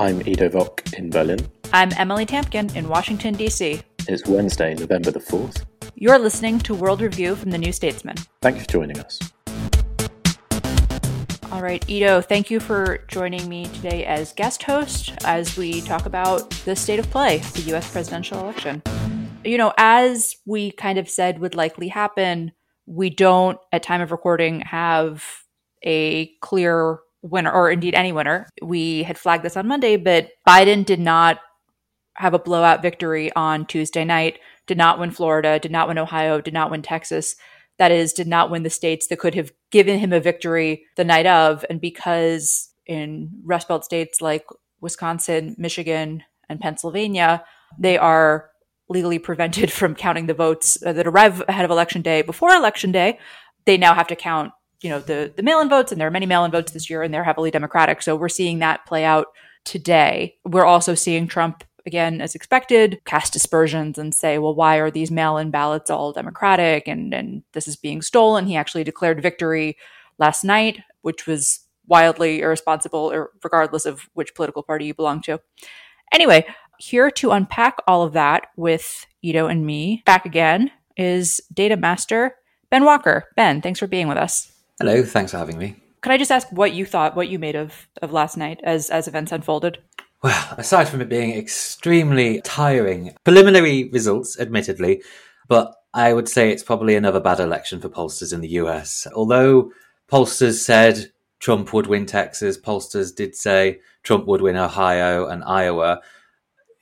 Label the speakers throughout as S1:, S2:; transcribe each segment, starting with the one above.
S1: I'm Ido Vock in Berlin.
S2: I'm Emily Tamkin in Washington, D.C.
S1: It's Wednesday, November the 4th.
S2: You're listening to World Review from the New Statesman.
S1: Thank you for joining us.
S2: All right, Ido, thank you for joining me today as guest host as we talk about the state of play, the U.S. presidential election. You know, as we kind of said would likely happen, we don't, at time of recording, have a clear winner, or indeed any winner. We had flagged this on Monday, but Biden did not have a blowout victory on Tuesday night, did not win Florida, did not win Ohio, did not win Texas. That is, did not win the states that could have given him a victory the night of. And because in Rust Belt states like Wisconsin, Michigan, and Pennsylvania, they are legally prevented from counting the votes that arrive ahead of election day before election day, they now have to count you know the the mail-in votes and there are many mail-in votes this year and they're heavily democratic. So we're seeing that play out today. We're also seeing trump again as expected cast aspersions and say well why are these mail-in ballots all democratic? And and this is being stolen. He actually declared victory last night which was wildly irresponsible er, regardless of which political party you belong to. Anyway here to unpack all of that with Ido and me back again is data master ben walker. Ben thanks for being with us
S3: Hello, thanks for having me.
S2: Can I just ask what you thought, what you made of of last night as as events unfolded?
S3: Well, aside from it being extremely tiring, preliminary results, admittedly, but I would say it's probably another bad election for pollsters in the US. Although pollsters said Trump would win Texas, pollsters did say Trump would win Ohio and Iowa.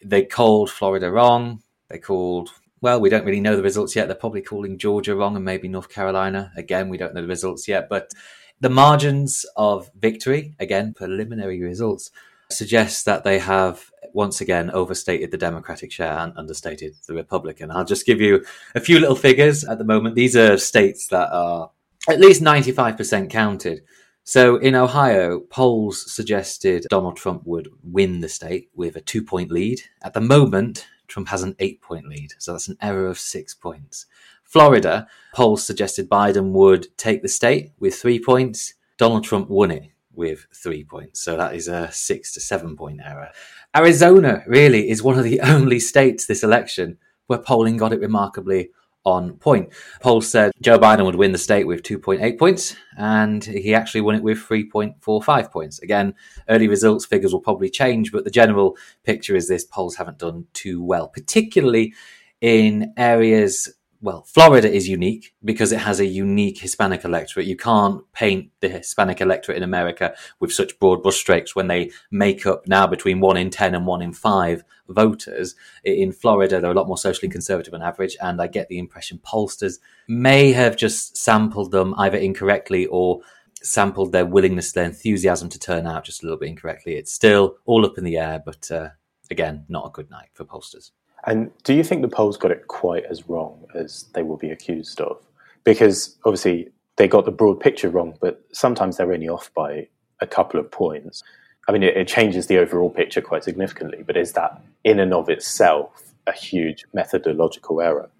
S3: They called Florida wrong. They called well, we don't really know the results yet. They're probably calling Georgia wrong and maybe North Carolina. Again, we don't know the results yet. But the margins of victory, again, preliminary results, suggest that they have once again overstated the Democratic share and understated the Republican. I'll just give you a few little figures at the moment. These are states that are at least 95% counted. So in Ohio, polls suggested Donald Trump would win the state with a two point lead. At the moment, Trump has an eight point lead. So that's an error of six points. Florida, polls suggested Biden would take the state with three points. Donald Trump won it with three points. So that is a six to seven point error. Arizona really is one of the only states this election where polling got it remarkably on point. Polls said Joe Biden would win the state with 2.8 points, and he actually won it with 3.45 points. Again, early results figures will probably change, but the general picture is this polls haven't done too well, particularly in areas well, Florida is unique because it has a unique Hispanic electorate. You can't paint the Hispanic electorate in America with such broad brushstrokes when they make up now between one in 10 and one in five voters. In Florida, they're a lot more socially conservative on average. And I get the impression pollsters may have just sampled them either incorrectly or sampled their willingness, their enthusiasm to turn out just a little bit incorrectly. It's still all up in the air, but uh, again, not a good night for pollsters.
S1: And do you think the polls got it quite as wrong as they will be accused of? Because obviously they got the broad picture wrong, but sometimes they're only off by a couple of points. I mean, it, it changes the overall picture quite significantly, but is that in and of itself a huge methodological error?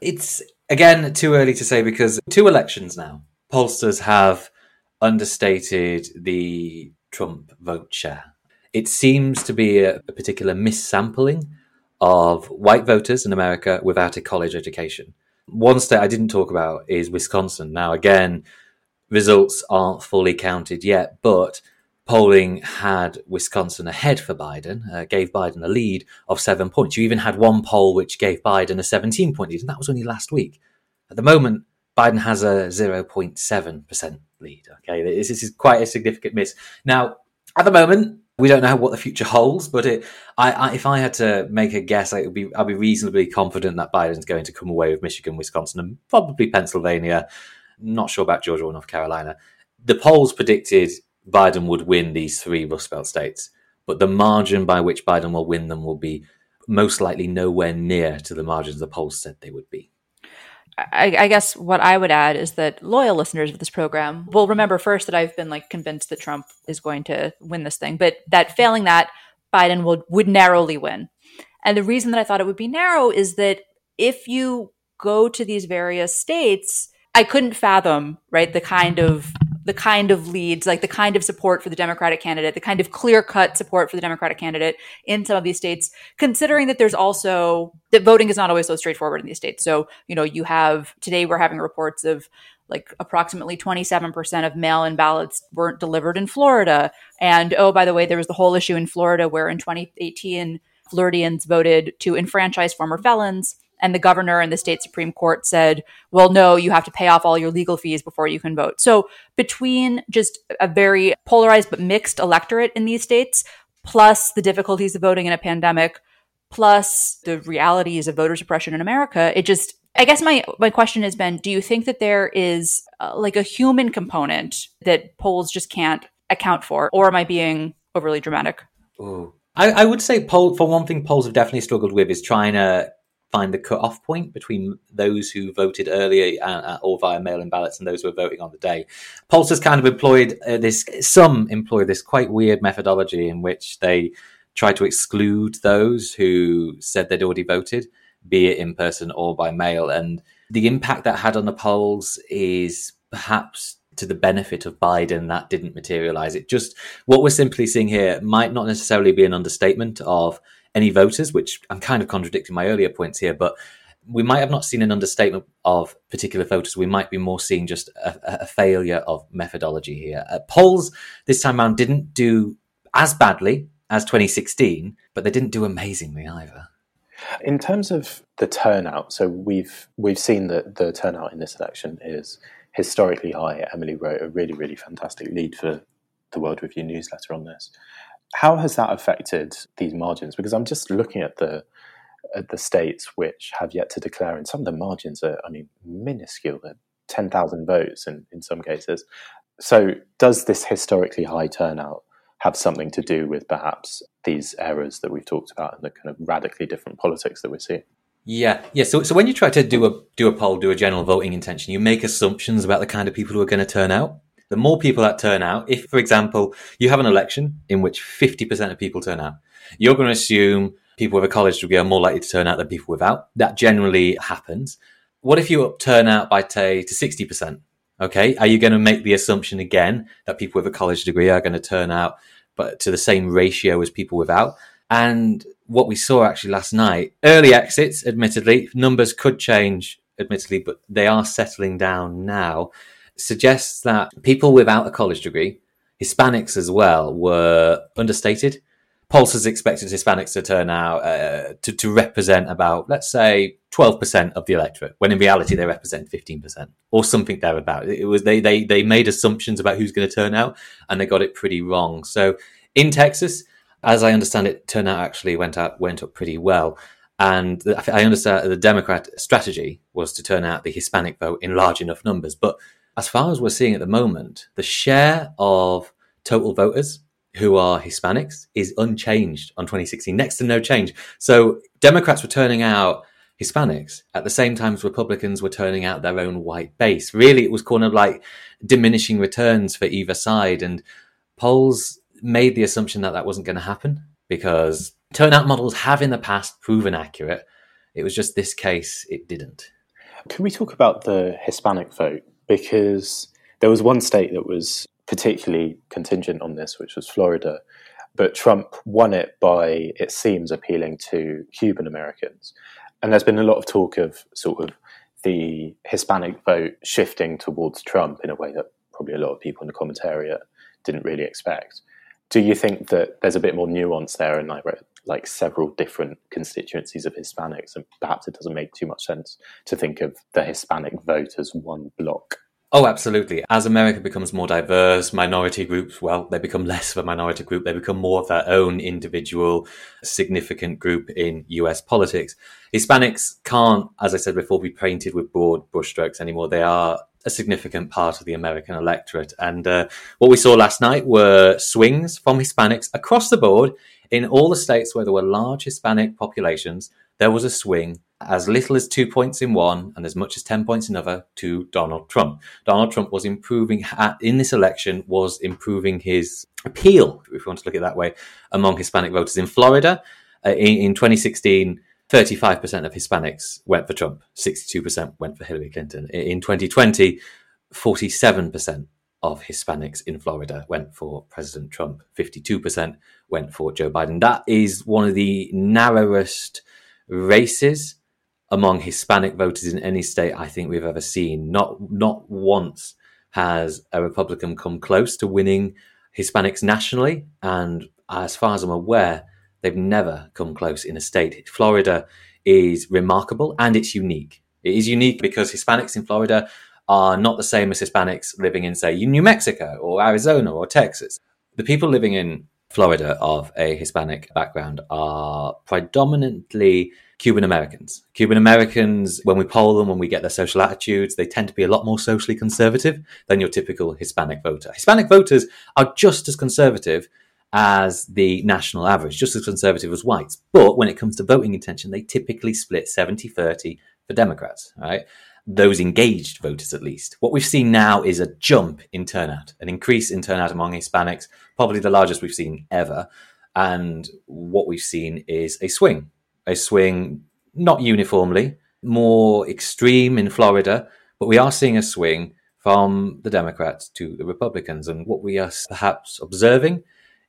S3: It's, again, too early to say because two elections now, pollsters have understated the Trump vote share. It seems to be a, a particular missampling of white voters in America without a college education. One state I didn't talk about is Wisconsin. Now, again, results aren't fully counted yet, but polling had Wisconsin ahead for Biden, uh, gave Biden a lead of seven points. You even had one poll which gave Biden a 17 point lead, and that was only last week. At the moment, Biden has a 0.7% lead. Okay, this, this is quite a significant miss. Now, at the moment, we don't know what the future holds, but it, I, I, if I had to make a guess, I would be, I'd be reasonably confident that Biden's going to come away with Michigan, Wisconsin, and probably Pennsylvania. Not sure about Georgia or North Carolina. The polls predicted Biden would win these three Rust Belt states, but the margin by which Biden will win them will be most likely nowhere near to the margins the polls said they would be.
S2: I, I, guess what I would add is that loyal listeners of this program will remember first that I've been like convinced that Trump is going to win this thing, but that failing that, Biden will would narrowly win. And the reason that I thought it would be narrow is that if you go to these various states, I couldn't fathom, right, the kind of the kind of leads, like the kind of support for the Democratic candidate, the kind of clear cut support for the Democratic candidate in some of these states, considering that there's also that voting is not always so straightforward in these states. So, you know, you have today we're having reports of like approximately 27% of mail in ballots weren't delivered in Florida. And oh, by the way, there was the whole issue in Florida where in 2018, Floridians voted to enfranchise former felons and the governor and the state Supreme Court said, well, no, you have to pay off all your legal fees before you can vote. So between just a very polarized but mixed electorate in these states, plus the difficulties of voting in a pandemic, plus the realities of voter suppression in America, it just I guess my my question has been: Do you think that there is uh, like a human component that polls just can't account for, or am I being overly dramatic?
S3: I, I would say poll for one thing, polls have definitely struggled with is trying to find the cut-off point between those who voted earlier uh, uh, or via mail-in ballots and those who were voting on the day. Pollsters kind of employed uh, this. Some employ this quite weird methodology in which they try to exclude those who said they'd already voted, be it in person or by mail. And the impact that had on the polls is perhaps to the benefit of Biden that didn't materialize. It just what we're simply seeing here might not necessarily be an understatement of any voters, which I'm kind of contradicting my earlier points here, but we might have not seen an understatement of particular voters. We might be more seeing just a, a failure of methodology here. Uh, polls this time around didn't do as badly as 2016, but they didn't do amazingly either.
S1: In terms of the turnout, so we've we've seen that the turnout in this election is historically high. Emily wrote a really really fantastic lead for the World Review newsletter on this. How has that affected these margins? Because I'm just looking at the at the states which have yet to declare, and some of the margins are, I mean, minuscule. They're ten thousand votes in in some cases. So, does this historically high turnout have something to do with perhaps these errors that we've talked about and the kind of radically different politics that we're seeing?
S3: Yeah, yeah. So, so when you try to do a do a poll, do a general voting intention, you make assumptions about the kind of people who are going to turn out the more people that turn out, if, for example, you have an election in which 50% of people turn out, you're going to assume people with a college degree are more likely to turn out than people without. That generally happens. What if you turn out by, say, to 60%? Okay. Are you going to make the assumption again that people with a college degree are going to turn out but to the same ratio as people without? And what we saw actually last night, early exits, admittedly, numbers could change, admittedly, but they are settling down now suggests that people without a college degree, Hispanics as well, were understated. Pollsters expected Hispanics to turn out uh, to, to represent about, let's say, 12% of the electorate, when in reality they represent 15% or something thereabout. It was they, they, they made assumptions about who's going to turn out and they got it pretty wrong. So in Texas, as I understand it, turnout actually went out went up pretty well. And I understand the Democrat strategy was to turn out the Hispanic vote in large enough numbers, but as far as we're seeing at the moment, the share of total voters who are Hispanics is unchanged on 2016, next to no change. So Democrats were turning out Hispanics at the same time as Republicans were turning out their own white base. Really, it was kind of like diminishing returns for either side. And polls made the assumption that that wasn't going to happen because turnout models have in the past proven accurate. It was just this case, it didn't.
S1: Can we talk about the Hispanic vote? Because there was one state that was particularly contingent on this, which was Florida. But Trump won it by, it seems, appealing to Cuban Americans. And there's been a lot of talk of sort of the Hispanic vote shifting towards Trump in a way that probably a lot of people in the commentariat didn't really expect. Do you think that there's a bit more nuance there and like, like several different constituencies of Hispanics, and perhaps it doesn't make too much sense to think of the Hispanic vote as one block?
S3: Oh, absolutely. As America becomes more diverse, minority groups, well, they become less of a minority group. They become more of their own individual significant group in US politics. Hispanics can't, as I said before, be painted with broad brushstrokes anymore. They are a significant part of the American electorate. And uh, what we saw last night were swings from Hispanics across the board in all the states where there were large Hispanic populations. There was a swing as little as two points in one and as much as 10 points in other to Donald Trump. Donald Trump was improving at, in this election, was improving his appeal, if we want to look at it that way, among Hispanic voters in Florida. Uh, in, in 2016, 35% of Hispanics went for Trump, 62% went for Hillary Clinton. In 2020, 47% of Hispanics in Florida went for President Trump, 52% went for Joe Biden. That is one of the narrowest races among Hispanic voters in any state I think we've ever seen. Not not once has a Republican come close to winning Hispanics nationally, and as far as I'm aware, they've never come close in a state. Florida is remarkable and it's unique. It is unique because Hispanics in Florida are not the same as Hispanics living in, say, New Mexico or Arizona or Texas. The people living in Florida of a Hispanic background are predominantly Cuban Americans. Cuban Americans, when we poll them, when we get their social attitudes, they tend to be a lot more socially conservative than your typical Hispanic voter. Hispanic voters are just as conservative as the national average, just as conservative as whites. But when it comes to voting intention, they typically split 70 30 for Democrats, right? Those engaged voters, at least. What we've seen now is a jump in turnout, an increase in turnout among Hispanics, probably the largest we've seen ever. And what we've seen is a swing a swing, not uniformly, more extreme in Florida, but we are seeing a swing from the Democrats to the Republicans. And what we are perhaps observing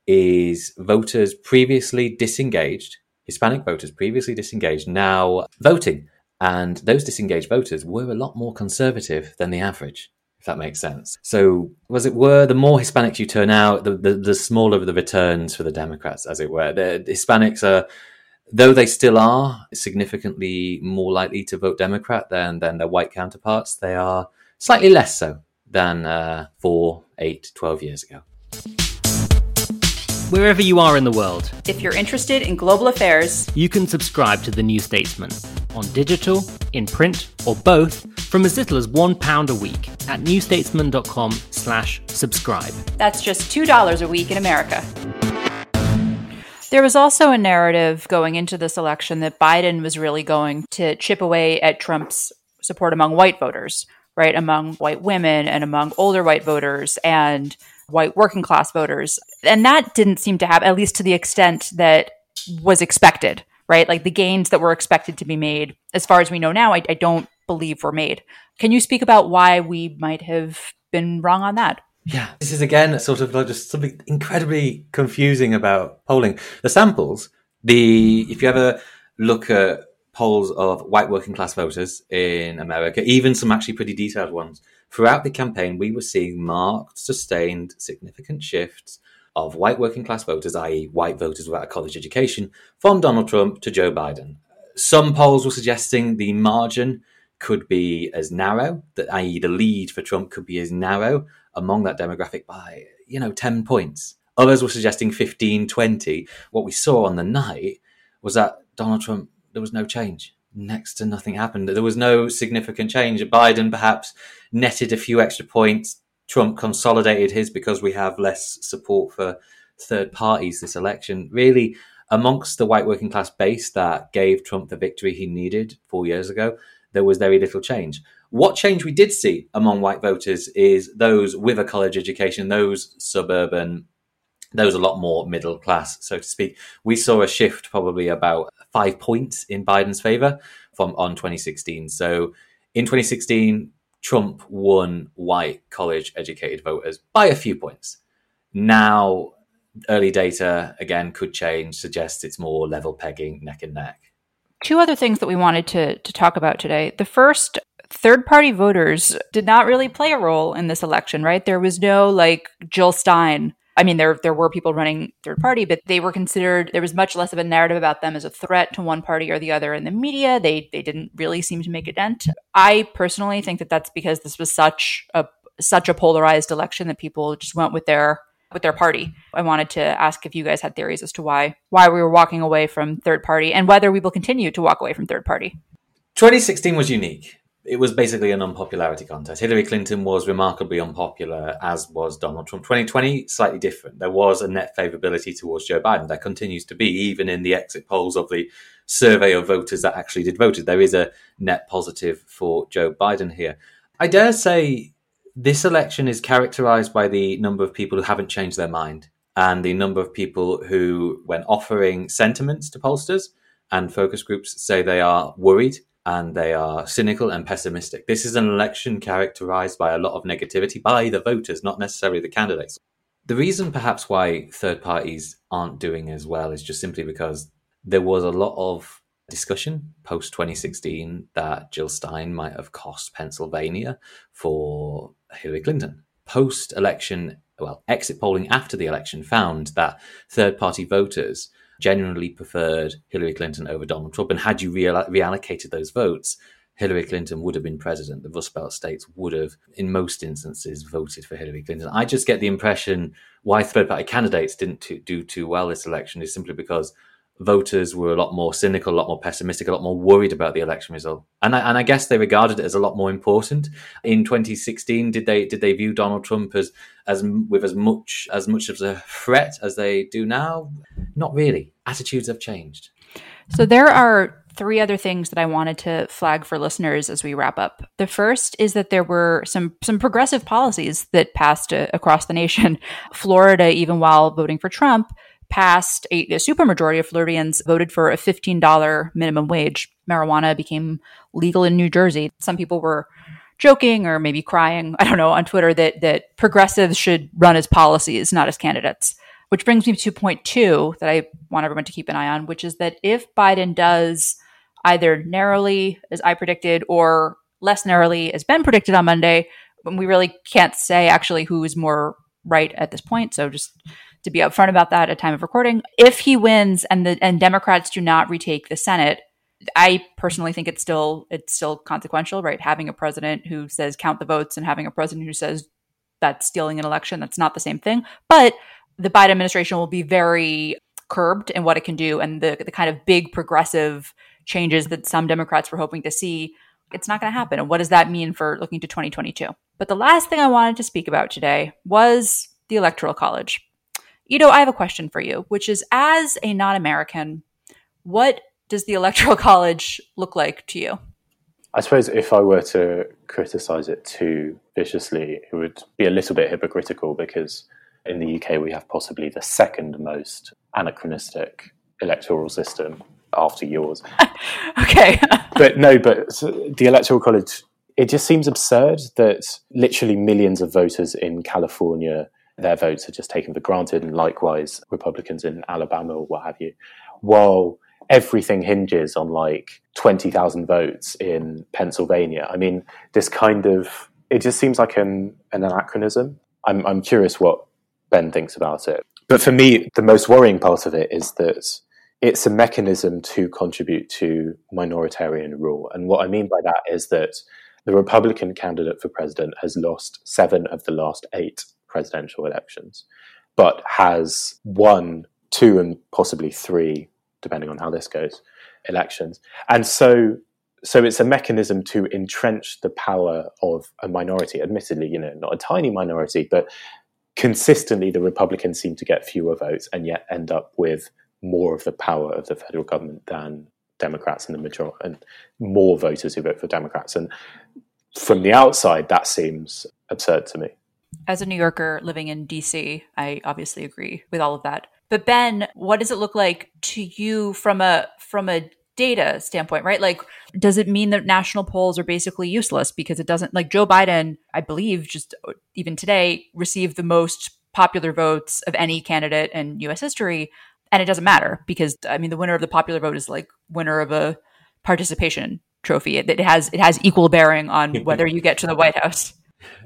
S3: is voters previously disengaged, Hispanic voters previously disengaged, now voting. And those disengaged voters were a lot more conservative than the average, if that makes sense. So, as it were, the more Hispanics you turn out, the, the, the smaller the returns for the Democrats, as it were. The Hispanics are though they still are significantly more likely to vote Democrat than, than their white counterparts, they are slightly less so than uh, four, eight, 12 years ago.
S4: Wherever you are in the world,
S2: if you're interested in global affairs,
S4: you can subscribe to The New Statesman on digital, in print, or both from as little as £1 a week at newstatesman.com slash subscribe.
S2: That's just $2 a week in America. There was also a narrative going into this election that Biden was really going to chip away at Trump's support among white voters, right? Among white women and among older white voters and white working class voters. And that didn't seem to have, at least to the extent that was expected, right? Like the gains that were expected to be made, as far as we know now, I, I don't believe were made. Can you speak about why we might have been wrong on that?
S3: Yeah, this is again sort of like just something incredibly confusing about polling. The samples, the if you ever look at polls of white working class voters in America, even some actually pretty detailed ones, throughout the campaign, we were seeing marked, sustained, significant shifts of white working class voters, i.e., white voters without a college education, from Donald Trump to Joe Biden. Some polls were suggesting the margin could be as narrow, that i.e., the lead for Trump could be as narrow among that demographic by, you know, 10 points. Others were suggesting 15, 20. What we saw on the night was that Donald Trump, there was no change. Next to nothing happened. There was no significant change. Biden perhaps netted a few extra points. Trump consolidated his because we have less support for third parties this election. Really, amongst the white working class base that gave Trump the victory he needed four years ago, there was very little change. What change we did see among white voters is those with a college education, those suburban, those a lot more middle class, so to speak. We saw a shift probably about five points in Biden's favor from on 2016. So in 2016, Trump won white college educated voters by a few points. Now, early data again could change, suggests it's more level pegging, neck and neck.
S2: Two other things that we wanted to, to talk about today. The first third party voters did not really play a role in this election, right? There was no like Jill Stein. I mean, there there were people running third party, but they were considered. There was much less of a narrative about them as a threat to one party or the other in the media. They they didn't really seem to make a dent. I personally think that that's because this was such a such a polarized election that people just went with their with their party. I wanted to ask if you guys had theories as to why why we were walking away from third party and whether we will continue to walk away from third party.
S3: 2016 was unique. It was basically an unpopularity contest. Hillary Clinton was remarkably unpopular, as was Donald Trump. 2020, slightly different. There was a net favorability towards Joe Biden. There continues to be, even in the exit polls of the survey of voters that actually did vote. There is a net positive for Joe Biden here. I dare say this election is characterized by the number of people who haven't changed their mind and the number of people who, when offering sentiments to pollsters and focus groups, say they are worried and they are cynical and pessimistic. This is an election characterized by a lot of negativity by the voters, not necessarily the candidates. The reason, perhaps, why third parties aren't doing as well is just simply because there was a lot of discussion post 2016 that Jill Stein might have cost Pennsylvania for Hillary Clinton. Post election, well, exit polling after the election found that third party voters genuinely preferred Hillary Clinton over Donald Trump. And had you reallocated those votes, Hillary Clinton would have been president. The Rust Belt states would have, in most instances, voted for Hillary Clinton. I just get the impression why third party candidates didn't do too well this election is simply because voters were a lot more cynical, a lot more pessimistic, a lot more worried about the election result. And I, and I guess they regarded it as a lot more important. In 2016, did they did they view Donald Trump as as with as much as much of a threat as they do now? Not really. Attitudes have changed.
S2: So there are three other things that I wanted to flag for listeners as we wrap up. The first is that there were some some progressive policies that passed uh, across the nation. Florida, even while voting for Trump, passed a, a supermajority of Floridians voted for a $15 minimum wage. Marijuana became legal in New Jersey. Some people were joking or maybe crying, I don't know, on Twitter that that progressives should run as policies, not as candidates. Which brings me to point two that I want everyone to keep an eye on, which is that if Biden does either narrowly, as I predicted, or less narrowly, as Ben predicted on Monday, we really can't say actually who is more right at this point. So just to be upfront about that at time of recording. If he wins and the and Democrats do not retake the Senate, I personally think it's still it's still consequential, right? Having a president who says count the votes and having a president who says that's stealing an election, that's not the same thing. But the Biden administration will be very curbed in what it can do and the the kind of big progressive changes that some Democrats were hoping to see. It's not going to happen. And what does that mean for looking to 2022? But the last thing I wanted to speak about today was the Electoral College. Ido, I have a question for you, which is as a non American, what does the Electoral College look like to you?
S1: I suppose if I were to criticize it too viciously, it would be a little bit hypocritical because in the UK we have possibly the second most anachronistic electoral system after yours.
S2: okay.
S1: but no, but the Electoral College, it just seems absurd that literally millions of voters in California their votes are just taken for granted, and likewise Republicans in Alabama or what have you. While everything hinges on like 20,000 votes in Pennsylvania. I mean, this kind of, it just seems like an, an anachronism. I'm, I'm curious what Ben thinks about it. But for me, the most worrying part of it is that it's a mechanism to contribute to minoritarian rule. And what I mean by that is that the Republican candidate for president has lost seven of the last eight presidential elections, but has won two and possibly three, depending on how this goes, elections. And so so it's a mechanism to entrench the power of a minority. Admittedly, you know, not a tiny minority, but consistently the Republicans seem to get fewer votes and yet end up with more of the power of the federal government than Democrats in the majority and more voters who vote for Democrats. And from the outside, that seems absurd to me
S2: as a New Yorker living in DC, I obviously agree with all of that. But Ben, what does it look like to you from a from a data standpoint, right? Like does it mean that national polls are basically useless because it doesn't like Joe Biden, I believe just uh, even today received the most popular votes of any candidate in US history and it doesn't matter because I mean the winner of the popular vote is like winner of a participation trophy. It, it has it has equal bearing on whether you get to the White House.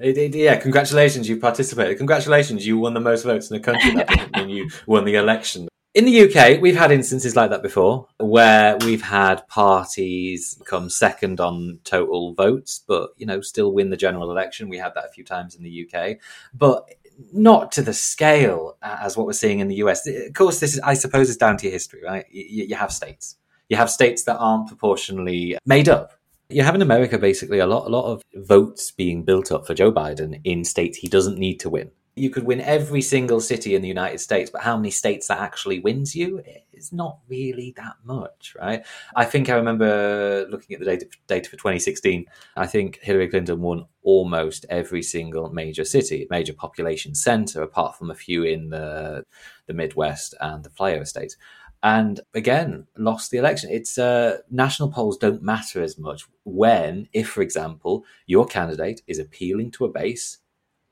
S3: It, it, yeah, congratulations, you participated. Congratulations, you won the most votes in the country. That doesn't mean you won the election. In the UK, we've had instances like that before, where we've had parties come second on total votes, but you know still win the general election. We had that a few times in the UK, but not to the scale as what we're seeing in the US. Of course, this is, I suppose, is down to your history, right? You, you have states, you have states that aren't proportionally made up you have in America basically a lot, a lot of votes being built up for Joe Biden in states he doesn't need to win. You could win every single city in the United States, but how many states that actually wins you is not really that much, right? I think I remember looking at the data, data for 2016. I think Hillary Clinton won almost every single major city, major population center, apart from a few in the the Midwest and the flyover states and again lost the election. It's uh, national polls don't matter as much when, if for example, your candidate is appealing to a base,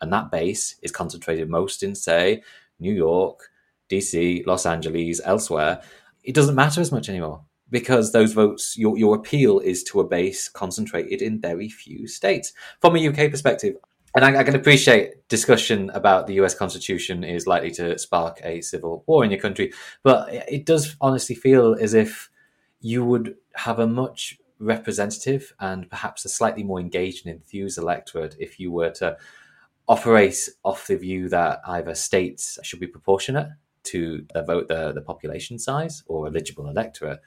S3: and that base is concentrated most in say New York, DC, Los Angeles, elsewhere. It doesn't matter as much anymore because those votes, your your appeal is to a base concentrated in very few states. From a UK perspective, and I, I, can appreciate discussion about the US Constitution is likely to spark a civil war in your country, but it does honestly feel as if you would have a much representative and perhaps a slightly more engaged and enthused electorate if you were to operate off the view that either states should be proportionate to the vote the, the population size or eligible electorate,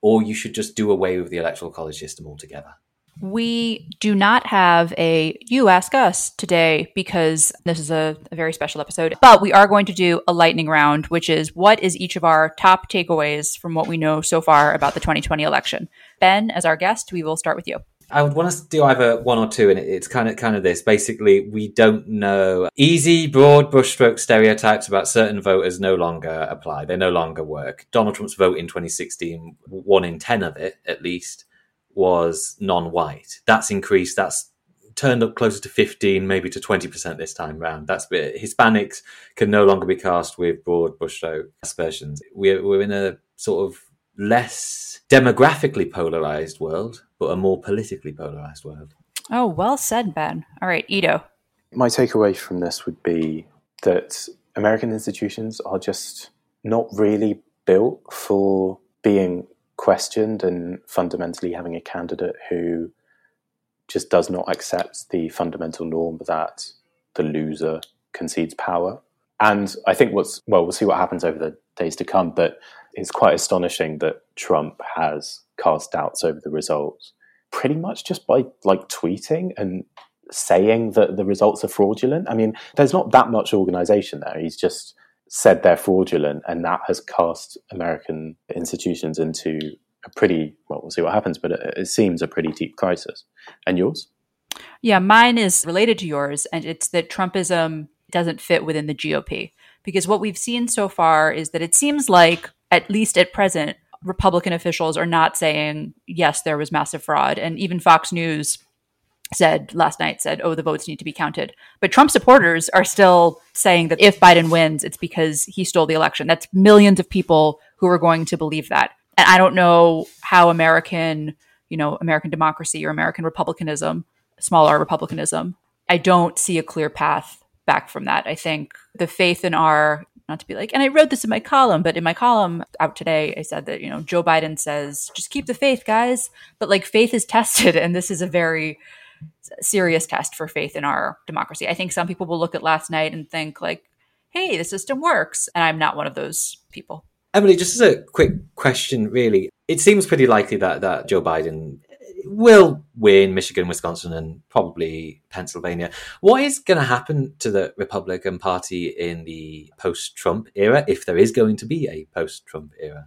S3: or you should just do away with the electoral college system altogether.
S2: We do not have a You Ask Us today because this is a, a, very special episode, but we are going to do a lightning round, which is what is each of our top takeaways from what we know so far about the 2020 election? Ben, as our guest, we will start with you.
S3: I would want us to do either one or two, and it's kind of kind of this. Basically, we don't know easy, broad brushstroke stereotypes about certain voters no longer apply. They no longer work. Donald Trump's vote in 2016, one in ten of it, at least, was non-white. That's increased. That's turned up closer to 15, maybe to 20% this time round. That's bit, Hispanics can no longer be cast with broad brushstroke aspersions. We're, we're in a sort of less demographically polarized world, but a more politically polarized world.
S2: Oh, well said, Ben. All right, Ido.
S1: My takeaway from this would be that American institutions are just not really built for being questioned and fundamentally having a candidate who just does not accept the fundamental norm that the loser concedes power. And I think what's, well, we'll see what happens over the days to come, but it's quite astonishing that Trump has cast doubts over the results pretty much just by like tweeting and saying that the results are fraudulent. I mean, there's not that much organization there. He's just said they're fraudulent, and that has cast American institutions into a pretty well. We'll see what happens, but it, it seems a pretty deep crisis. And yours?
S2: Yeah, mine is related to yours, and it's that Trumpism doesn't fit within the GOP because what we've seen so far is that it seems like, at least at present, Republican officials are not saying yes, there was massive fraud, and even Fox News said last night said oh the votes need to be counted. But trump supporters are still saying that if biden wins it's because he stole the election. That's millions of people who are going to believe that. And i don't know how american you know american democracy or american republicanism small r republicanism i don't see a clear path back from that. I think the faith in our not to be like and i wrote this in my column but in my column out today i said that you know joe biden says just keep the faith guys. But like faith is tested and this is a very serious test for faith in our democracy. I think some people will look at last night and think like, "Hey, the system works," and I'm not one of those people.
S3: Emily, just as a quick question, really, it seems pretty likely that that Joe Biden will win Michigan, Wisconsin, and probably Pennsylvania. What is going to happen to the Republican Party in the post-Trump era, if there is going to be a post-Trump era?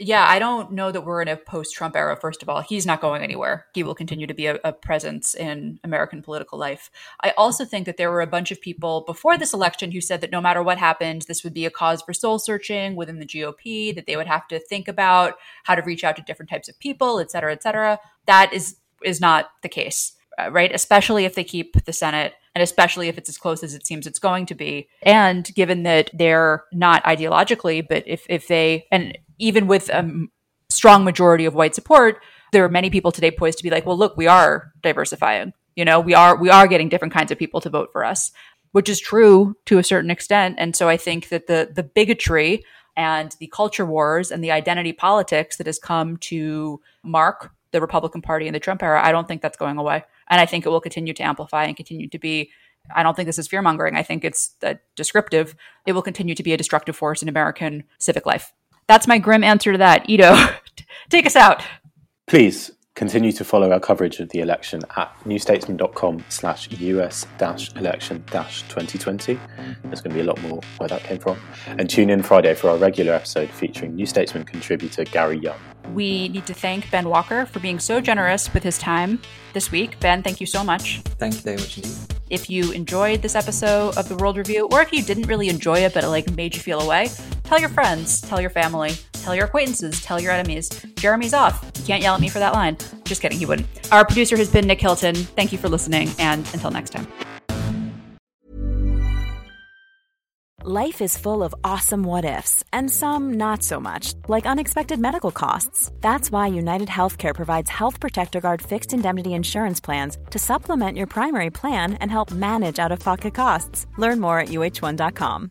S2: Yeah, I don't know that we're in a post Trump era, first of all. He's not going anywhere. He will continue to be a, a, presence in American political life. I also think that there were a bunch of people before this election who said that no matter what happened, this would be a cause for soul searching within the GOP, that they would have to think about how to reach out to different types of people, et cetera, et cetera. That is is not the case, uh, right? Especially if they keep the Senate and especially if it's as close as it seems it's going to be. And given that they're not ideologically, but if if they and even with a strong majority of white support, there are many people today poised to be like, well, look, we are diversifying. You know, we are we are getting different kinds of people to vote for us, which is true to a certain extent. And so I think that the the bigotry and the culture wars and the identity politics that has come to mark the Republican Party in the Trump era, I don't think that's going away. And I think it will continue to amplify and continue to be I don't think this is fear mongering. I think it's uh, descriptive. It will continue to be a destructive force in American civic life. That's my grim answer to that. Ido, take us out.
S1: Please continue to follow our coverage of the election at newstatesman.com slash us dash election dash 2020. There's going to be a lot more where that came from. And tune in Friday for our regular episode featuring New Statesman contributor Gary Younge.
S2: We need to thank Ben Walker for being so generous with his time this week. Ben, thank you so much.
S3: Thank you very much indeed.
S2: If you enjoyed this episode of the World Review, or if you didn't really enjoy it but it like made you feel away, tell your friends, tell your family, tell your acquaintances, tell your enemies. Jeremy's off. You can't yell at me for that line. Just kidding, he wouldn't. Our producer has been Nick Hilton. Thank you for listening, and until next time.
S5: Life is full of awesome what ifs, and some not so much, like unexpected medical costs. That's why United Healthcare provides Health Protector Guard fixed indemnity insurance plans to supplement your primary plan and help manage out of pocket costs. Learn more at uh1.com.